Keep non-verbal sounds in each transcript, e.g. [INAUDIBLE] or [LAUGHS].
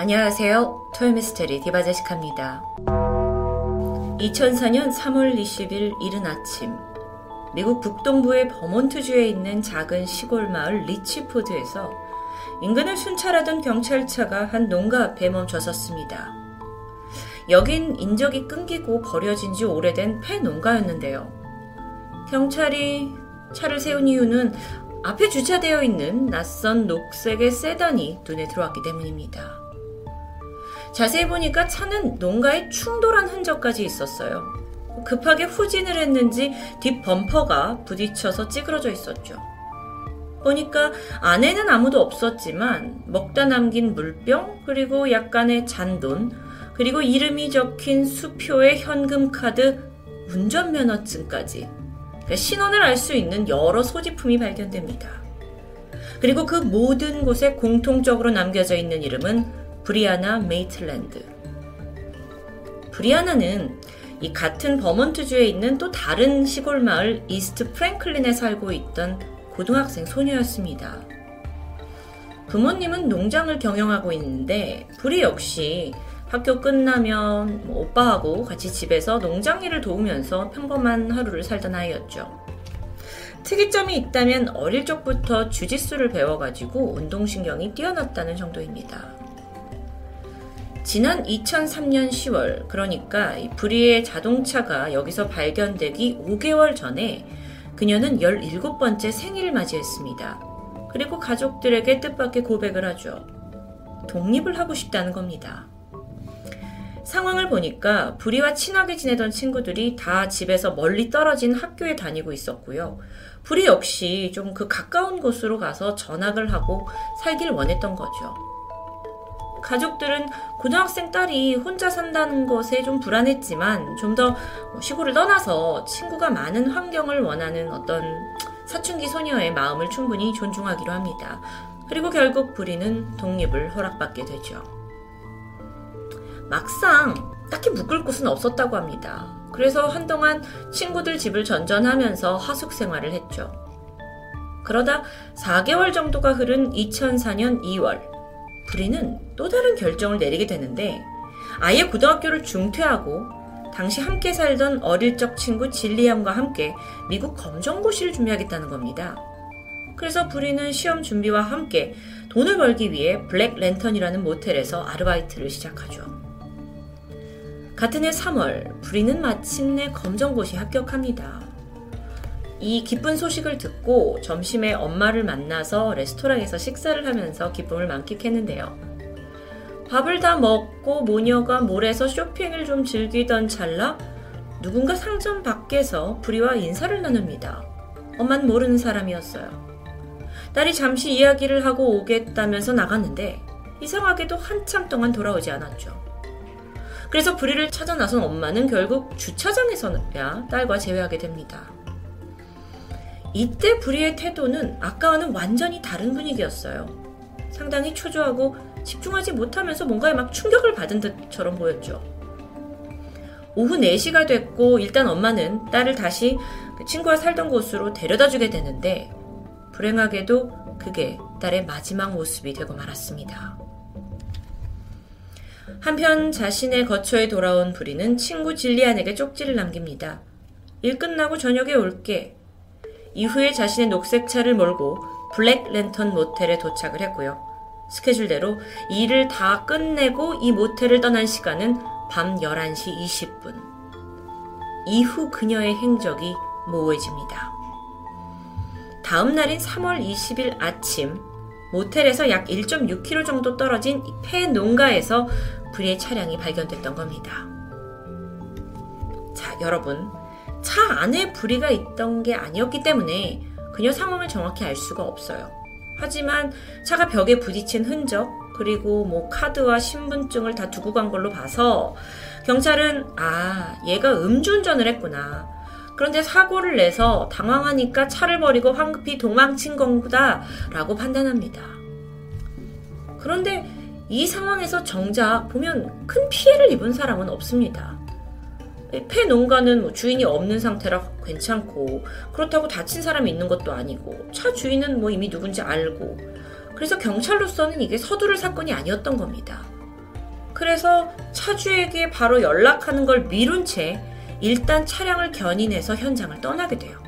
안녕하세요. 토요미스테리 디바제시카입니다. 2004년 3월 20일 이른 아침 미국 북동부의 버몬트주에 있는 작은 시골 마을 리치포드에서 인근을 순찰하던 경찰차가 한 농가 앞에 멈춰 섰습니다. 여긴 인적이 끊기고 버려진 지 오래된 폐 농가였는데요. 경찰이 차를 세운 이유는 앞에 주차되어 있는 낯선 녹색의 세단이 눈에 들어왔기 때문입니다. 자세히 보니까 차는 농가에 충돌한 흔적까지 있었어요. 급하게 후진을 했는지 뒷 범퍼가 부딪혀서 찌그러져 있었죠. 보니까 안에는 아무도 없었지만 먹다 남긴 물병 그리고 약간의 잔돈 그리고 이름이 적힌 수표의 현금 카드 운전면허증까지 그러니까 신원을 알 수 있는 여러 소지품이 발견됩니다. 그리고 그 모든 곳에 공통적으로 남겨져 있는 이름은 브리아나 메이틀랜드. 브리아나는 이 같은 버몬트주에 있는 또 다른 시골 마을 이스트 프랭클린에 살고 있던 고등학생 소녀였습니다. 부모님은 농장을 경영하고 있는데 브리 역시 학교 끝나면 뭐 오빠하고 같이 집에서 농장 일을 도우면서 평범한 하루를 살던 아이였죠. 특이점이 있다면 어릴 적부터 주짓수를 배워가지고 운동신경이 뛰어났다는 정도입니다. 지난 2003년 10월, 그러니까 브리의 자동차가 여기서 발견되기 5개월 전에 그녀는 17번째 생일을 맞이했습니다. 그리고 가족들에게 뜻밖의 고백을 하죠. 독립을 하고 싶다는 겁니다. 상황을 보니까 불이와 친하게 지내던 친구들이 다 집에서 멀리 떨어진 학교에 다니고 있었고요. 불이 역시 좀 그 가까운 곳으로 가서 전학을 하고 살길 원했던 거죠. 가족들은 고등학생 딸이 혼자 산다는 것에 좀 불안했지만 좀 더 시골을 떠나서 친구가 많은 환경을 원하는 어떤 사춘기 소녀의 마음을 충분히 존중하기로 합니다. 그리고 결국 부리는 독립을 허락받게 되죠. 막상 딱히 묶을 곳은 없었다고 합니다. 그래서 한동안 친구들 집을 전전하면서 하숙 생활을 했죠. 그러다 4개월 정도가 흐른 2004년 2월, 브리는 또 다른 결정을 내리게 되는데 아예 고등학교를 중퇴하고 당시 함께 살던 어릴 적 친구 질리암과 함께 미국 검정고시를 준비하겠다는 겁니다. 그래서 브리는 시험 준비와 함께 돈을 벌기 위해 블랙 랜턴이라는 모텔에서 아르바이트를 시작하죠. 같은 해 3월, 브리는 마침내 검정고시 합격합니다. 이 기쁜 소식을 듣고 점심에 엄마를 만나서 레스토랑에서 식사를 하면서 기쁨을 만끽했는데요. 밥을 다 먹고 모녀가 몰에서 쇼핑을 좀 즐기던 찰나 누군가 상점 밖에서 부리와 인사를 나눕니다. 엄만 모르는 사람이었어요. 딸이 잠시 이야기를 하고 오겠다면서 나갔는데 이상하게도 한참 동안 돌아오지 않았죠. 그래서 부리를 찾아 나선 엄마는 결국 주차장에서야 딸과 재회하게 됩니다. 이때 불의의 태도는 아까와는 완전히 다른 분위기였어요. 상당히 초조하고 집중하지 못하면서 뭔가에 막 충격을 받은 듯처럼 보였죠. 오후 4시가 됐고 일단 엄마는 딸을 다시 그 친구와 살던 곳으로 데려다 주게 되는데 불행하게도 그게 딸의 마지막 모습이 되고 말았습니다. 한편 자신의 거처에 돌아온 불이는 친구 질리안에게 쪽지를 남깁니다. 일 끝나고 저녁에 올게. 이후에 자신의 녹색 차를 몰고 블랙 랜턴 모텔에 도착을 했고요. 스케줄대로 일을 다 끝내고 이 모텔을 떠난 시간은 밤 11시 20분. 이후 그녀의 행적이 모호해집니다. 다음 날인 3월 20일 아침, 모텔에서 약 1.6km 정도 떨어진 폐 농가에서 불의 차량이 발견됐던 겁니다. 자, 여러분. 차 안에 불이가 있던 게 아니었기 때문에 그녀 상황을 정확히 알 수가 없어요. 하지만 차가 벽에 부딪힌 흔적, 그리고 뭐 카드와 신분증을 다 두고 간 걸로 봐서 경찰은 아, 얘가 음주운전을 했구나. 그런데 사고를 내서 당황하니까 차를 버리고 황급히 도망친 건구다 라고 판단합니다. 그런데 이 상황에서 정작 보면 큰 피해를 입은 사람은 없습니다. 폐 농가는 뭐 주인이 없는 상태라 괜찮고 그렇다고 다친 사람이 있는 것도 아니고 차 주인은 뭐 이미 누군지 알고 그래서 경찰로서는 이게 서두를 사건이 아니었던 겁니다. 그래서 차주에게 바로 연락하는 걸 미룬 채 일단 차량을 견인해서 현장을 떠나게 돼요.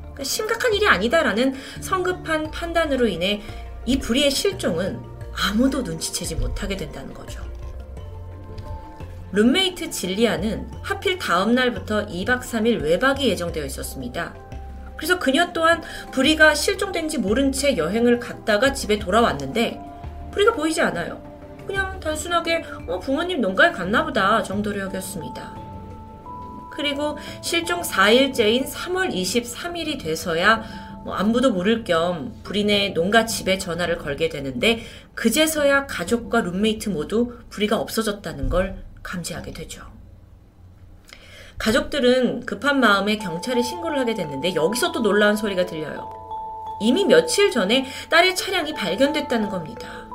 그러니까 심각한 일이 아니다라는 성급한 판단으로 인해 이 불의의 실종은 아무도 눈치채지 못하게 된다는 거죠. 룸메이트 진리아는 하필 다음 날부터 2박 3일 외박이 예정되어 있었습니다. 그래서 그녀 또한 불의가 실종된지 모른 채 여행을 갔다가 집에 돌아왔는데 불의가 보이지 않아요. 그냥 단순하게 어, 부모님 농가에 갔나 보다 정도로 여겼습니다. 그리고 실종 4일째인 3월 23일이 돼서야 뭐 안부도 모를 겸 불인의 농가 집에 전화를 걸게 되는데 그제서야 가족과 룸메이트 모두 불의가 없어졌다는 걸 감지하게 되죠. 가족들은 급한 마음에 경찰에 신고를 하게 됐는데 여기서 또 놀라운 소리가 들려요. 이미 며칠 전에 딸의 차량이 발견됐다는 겁니다.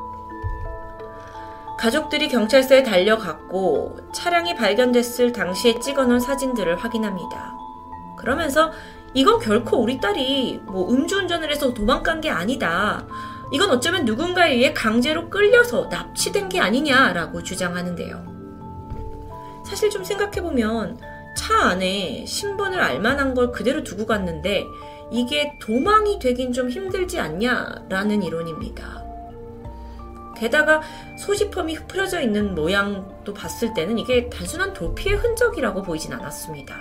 가족들이 경찰서에 달려갔고 차량이 발견됐을 당시에 찍어놓은 사진들을 확인합니다. 그러면서 이건 결코 우리 딸이 뭐 음주운전을 해서 도망간 게 아니다. 이건 어쩌면 누군가에 의해 강제로 끌려서 납치된 게 아니냐라고 주장하는데요. 사실 좀 생각해보면 차 안에 신분을 알만한 걸 그대로 두고 갔는데 이게 도망이 되긴 좀 힘들지 않냐라는 이론입니다. 게다가 소지품이 흩어져 있는 모양도 봤을 때는 이게 단순한 도피의 흔적이라고 보이진 않았습니다.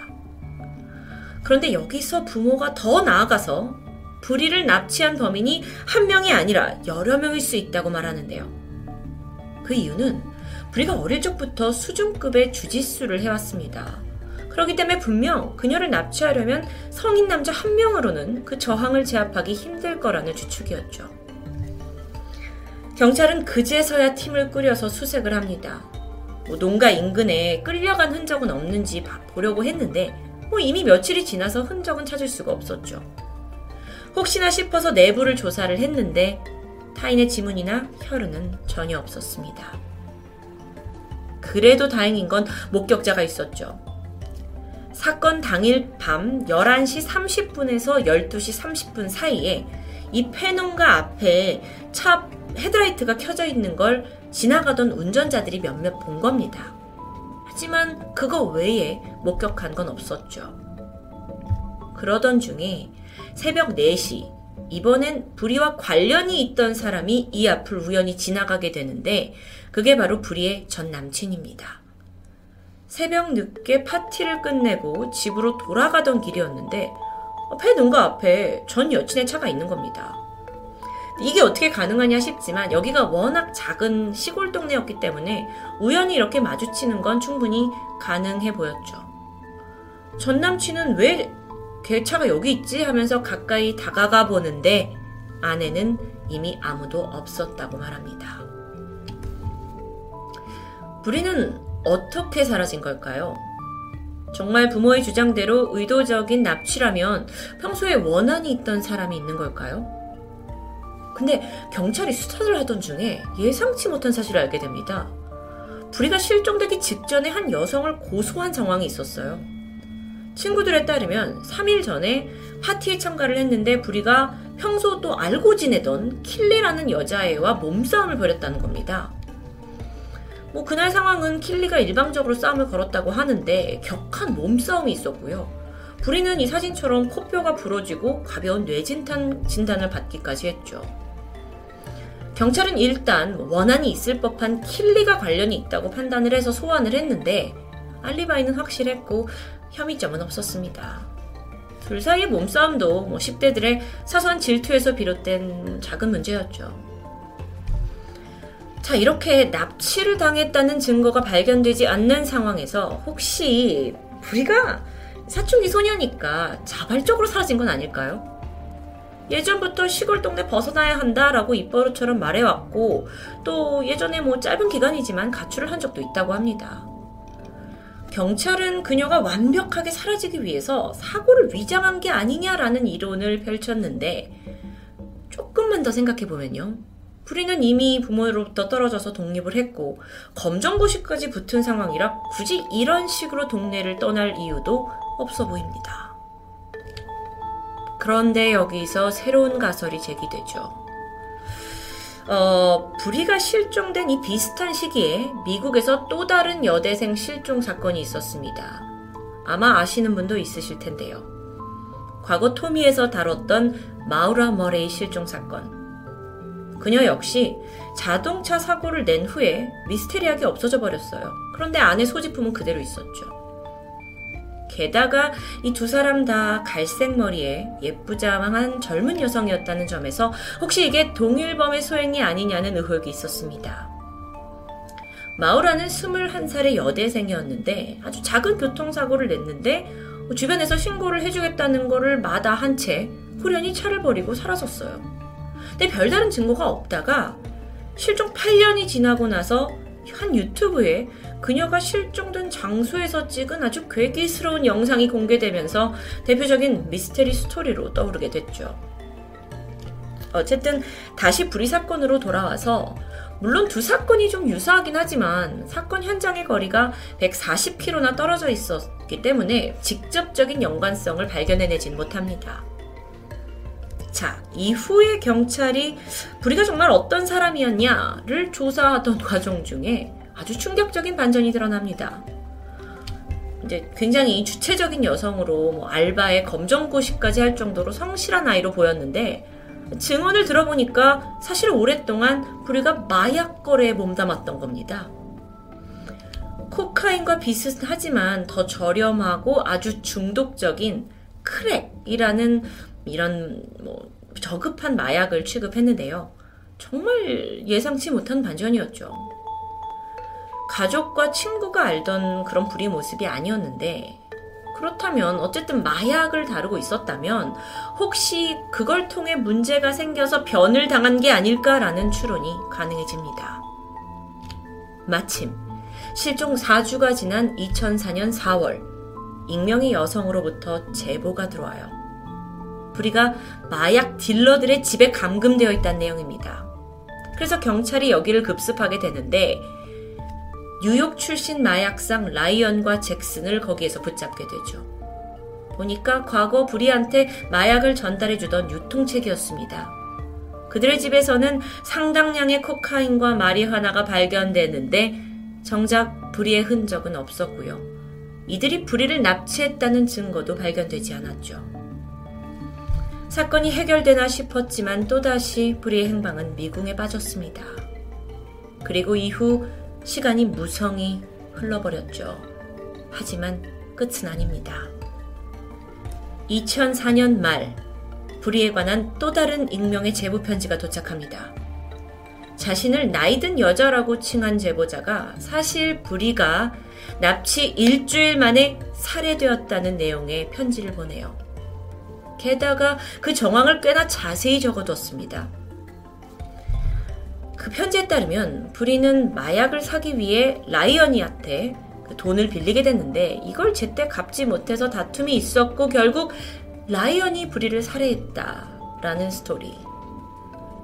그런데 여기서 부모가 더 나아가서 불의를 납치한 범인이 한 명이 아니라 여러 명일 수 있다고 말하는데요. 그 이유는 불의가 어릴 적부터 수준급의 주짓수를 해왔습니다. 그렇기 때문에 분명 그녀를 납치하려면 성인 남자 한 명으로는 그 저항을 제압하기 힘들 거라는 추측이었죠. 경찰은 그제서야 팀을 꾸려서 수색을 합니다. 뭐 농가 인근에 끌려간 흔적은 없는지 보려고 했는데 뭐 이미 며칠이 지나서 흔적은 찾을 수가 없었죠. 혹시나 싶어서 내부를 조사를 했는데 타인의 지문이나 혈흔은 전혀 없었습니다. 그래도 다행인 건 목격자가 있었죠. 사건 당일 밤 11시 30분에서 12시 30분 사이에 이 폐농가 앞에 차 헤드라이트가 켜져 있는 걸 지나가던 운전자들이 몇몇 본 겁니다. 하지만 그거 외에 목격한 건 없었죠. 그러던 중에 새벽 4시, 이번엔 불의와 관련이 있던 사람이 이 앞을 우연히 지나가게 되는데 그게 바로 불의의 전 남친입니다. 새벽 늦게 파티를 끝내고 집으로 돌아가던 길이었는데 폐농가 앞에 전 여친의 차가 있는 겁니다. 이게 어떻게 가능하냐 싶지만 여기가 워낙 작은 시골 동네였기 때문에 우연히 이렇게 마주치는 건 충분히 가능해 보였죠. 전 남친은 왜 걔 차가 여기 있지 하면서 가까이 다가가 보는데 아내는 이미 아무도 없었다고 말합니다. 불의는 어떻게 사라진 걸까요? 정말 부모의 주장대로 의도적인 납치라면 평소에 원한이 있던 사람이 있는 걸까요? 근데 경찰이 수사를 하던 중에 예상치 못한 사실을 알게 됩니다. 불의가 실종되기 직전에 한 여성을 고소한 상황이 있었어요. 친구들에 따르면 3일 전에 파티에 참가를 했는데 불의가 평소 또 알고 지내던 킬리라는 여자애와 몸싸움을 벌였다는 겁니다. 뭐 그날 상황은 킬리가 일방적으로 싸움을 걸었다고 하는데 격한 몸싸움이 있었고요. 불의는 이 사진처럼 코뼈가 부러지고 가벼운 뇌진탕 진단을 받기까지 했죠. 경찰은 일단 원한이 있을 법한 킬리가 관련이 있다고 판단을 해서 소환을 했는데 알리바이는 확실했고 혐의점은 없었습니다. 둘 사이의 몸싸움도 뭐 10대들의 사소한 질투에서 비롯된 작은 문제였죠. 자, 이렇게 납치를 당했다는 증거가 발견되지 않는 상황에서 혹시 우리가 사춘기 소녀니까 자발적으로 사라진 건 아닐까요? 예전부터 시골 동네 벗어나야 한다라고 입버릇처럼 말해왔고 또 예전에 뭐 짧은 기간이지만 가출을 한 적도 있다고 합니다. 경찰은 그녀가 완벽하게 사라지기 위해서 사고를 위장한 게 아니냐라는 이론을 펼쳤는데 조금만 더 생각해 보면요. 프리는 이미 부모로부터 떨어져서 독립을 했고 검정고시까지 붙은 상황이라 굳이 이런 식으로 동네를 떠날 이유도 없어 보입니다. 그런데 여기서 새로운 가설이 제기되죠. 어, 불이가 실종된 이 비슷한 시기에 미국에서 또 다른 여대생 실종 사건이 있었습니다. 아마 아시는 분도 있으실 텐데요. 과거 토미에서 다뤘던 마우라 머레이 실종 사건. 그녀 역시 자동차 사고를 낸 후에 미스테리하게 없어져 버렸어요. 그런데 안에 소지품은 그대로 있었죠. 게다가 이 두 사람 다 갈색 머리에 예쁘장한 젊은 여성이었다는 점에서 혹시 이게 동일범의 소행이 아니냐는 의혹이 있었습니다. 마우라는 21살의 여대생이었는데 아주 작은 교통사고를 냈는데 주변에서 신고를 해주겠다는 것을 마다한 채 후련히 차를 버리고 사라졌어요. 근데 별다른 증거가 없다가 실종 8년이 지나고 나서 한 유튜브에 그녀가 실종된 장소에서 찍은 아주 괴기스러운 영상이 공개되면서 대표적인 미스테리 스토리로 떠오르게 됐죠. 어쨌든 다시 불의 사건으로 돌아와서 물론 두 사건이 좀 유사하긴 하지만 사건 현장의 거리가 140km나 떨어져 있었기 때문에 직접적인 연관성을 발견해내진 못합니다. 자, 이후에 경찰이 불이가 정말 어떤 사람이었냐를 조사하던 [LAUGHS] 과정 중에 아주 충격적인 반전이 드러납니다. 이제 굉장히 주체적인 여성으로 뭐 알바에 검정고시까지 할 정도로 성실한 아이로 보였는데 증언을 들어보니까 사실 오랫동안 불이가 마약 거래에 몸담았던 겁니다. 코카인과 비슷하지만 더 저렴하고 아주 중독적인 크랙이라는 이런 뭐 저급한 마약을 취급했는데요. 정말 예상치 못한 반전이었죠. 가족과 친구가 알던 그런 불의 모습이 아니었는데 그렇다면 어쨌든 마약을 다루고 있었다면 혹시 그걸 통해 문제가 생겨서 변을 당한 게 아닐까라는 추론이 가능해집니다. 마침 실종 4주가 지난 2004년 4월 익명의 여성으로부터 제보가 들어와요. 불이가 마약 딜러들의 집에 감금되어 있다는 내용입니다. 그래서 경찰이 여기를 급습하게 되는데 뉴욕 출신 마약상 라이언과 잭슨을 거기에서 붙잡게 되죠. 보니까 과거 부리한테 마약을 전달해주던 유통책이었습니다. 그들의 집에서는 상당량의 코카인과 마리화나가 발견되는데 정작 부리의 흔적은 없었고요. 이들이 부리를 납치했다는 증거도 발견되지 않았죠. 사건이 해결되나 싶었지만 또다시 부리의 행방은 미궁에 빠졌습니다. 그리고 이후 시간이 무성히 흘러버렸죠. 하지만 끝은 아닙니다. 2004년 말, 불의에 관한 또 다른 익명의 제보 편지가 도착합니다. 자신을 나이든 여자라고 칭한 제보자가 사실 브리가 납치 일주일 만에 살해되었다는 내용의 편지를 보내요. 게다가 그 정황을 꽤나 자세히 적어뒀습니다. 그 편지에 따르면 브리는 마약을 사기 위해 라이언이한테 그 돈을 빌리게 됐는데 이걸 제때 갚지 못해서 다툼이 있었고 결국 라이언이 브리를 살해했다라는 스토리.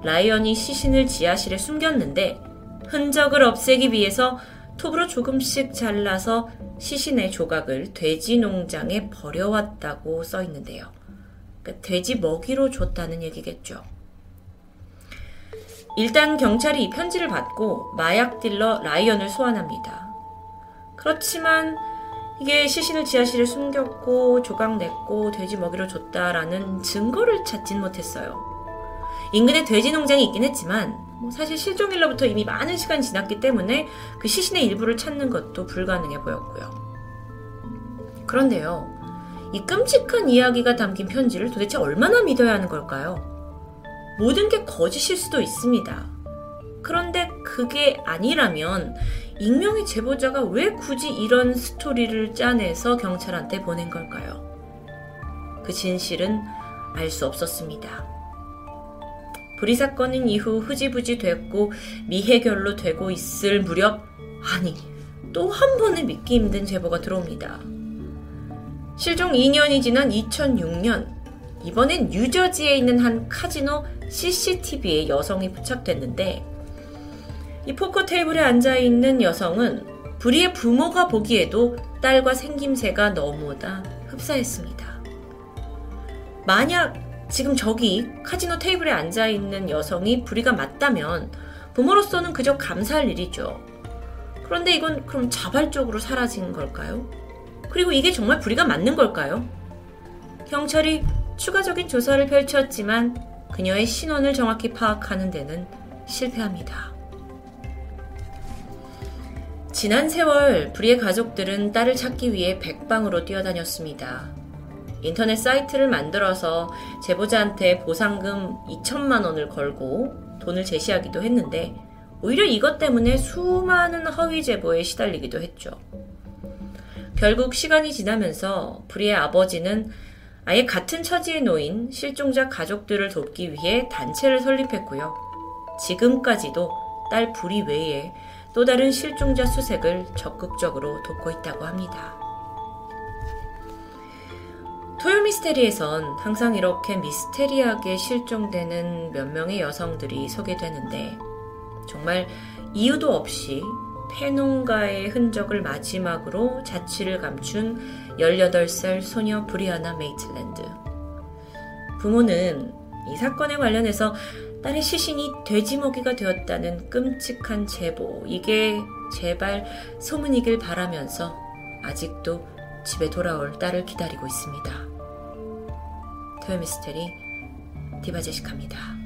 라이언이 시신을 지하실에 숨겼는데 흔적을 없애기 위해서 톱으로 조금씩 잘라서 시신의 조각을 돼지 농장에 버려왔다고 써 있는데요. 그러니까 돼지 먹이로 줬다는 얘기겠죠. 일단 경찰이 이 편지를 받고 마약 딜러 라이언을 소환합니다. 그렇지만 이게 시신을 지하실에 숨겼고 조각 냈고 돼지 먹이로 줬다라는 증거를 찾진 못했어요. 인근에 돼지 농장이 있긴 했지만 뭐 사실 실종일로부터 이미 많은 시간이 지났기 때문에 그 시신의 일부를 찾는 것도 불가능해 보였고요. 그런데요. 이 끔찍한 이야기가 담긴 편지를 도대체 얼마나 믿어야 하는 걸까요? 모든 게 거짓일 수도 있습니다. 그런데 그게 아니라면 익명의 제보자가 왜 굳이 이런 스토리를 짜내서 경찰한테 보낸 걸까요? 그 진실은 알 수 없었습니다. 불의 사건은 이후 흐지부지 됐고 미해결로 되고 있을 무렵 아니 또 한 번의 믿기 힘든 제보가 들어옵니다. 실종 2년이 지난 2006년 이번엔 뉴저지에 있는 한 카지노 CCTV에 여성이 부착됐는데 이 포커 테이블에 앉아 있는 여성은 불의의 부모가 보기에도 딸과 생김새가 너무나 흡사했습니다. 만약 지금 저기 카지노 테이블에 앉아 있는 여성이 불의가 맞다면 부모로서는 그저 감사할 일이죠. 그런데 이건 그럼 자발적으로 사라진 걸까요? 그리고 이게 정말 불의가 맞는 걸까요? 경찰이 추가적인 조사를 펼쳤지만 그녀의 신원을 정확히 파악하는 데는 실패합니다. 지난 세월 불의의 가족들은 딸을 찾기 위해 백방으로 뛰어다녔습니다. 인터넷 사이트를 만들어서 제보자한테 보상금 2천만 원을 걸고 돈을 제시하기도 했는데 오히려 이것 때문에 수많은 허위 제보에 시달리기도 했죠. 결국 시간이 지나면서 불의의 아버지는 아예 같은 처지에 놓인 실종자 가족들을 돕기 위해 단체를 설립했고요. 지금까지도 딸 불의 외에 또 다른 실종자 수색을 적극적으로 돕고 있다고 합니다. 토요미스테리에선 항상 이렇게 미스테리하게 실종되는 몇 명의 여성들이 소개되는데 정말 이유도 없이 페농가의 흔적을 마지막으로 자취를 감춘 18살 소녀 브리아나 메이틀랜드. 부모는 이 사건에 관련해서 딸의 시신이 돼지 먹이가 되었다는 끔찍한 제보, 이게 제발 소문이길 바라면서 아직도 집에 돌아올 딸을 기다리고 있습니다. 토요미스테리 디바제시카입니다.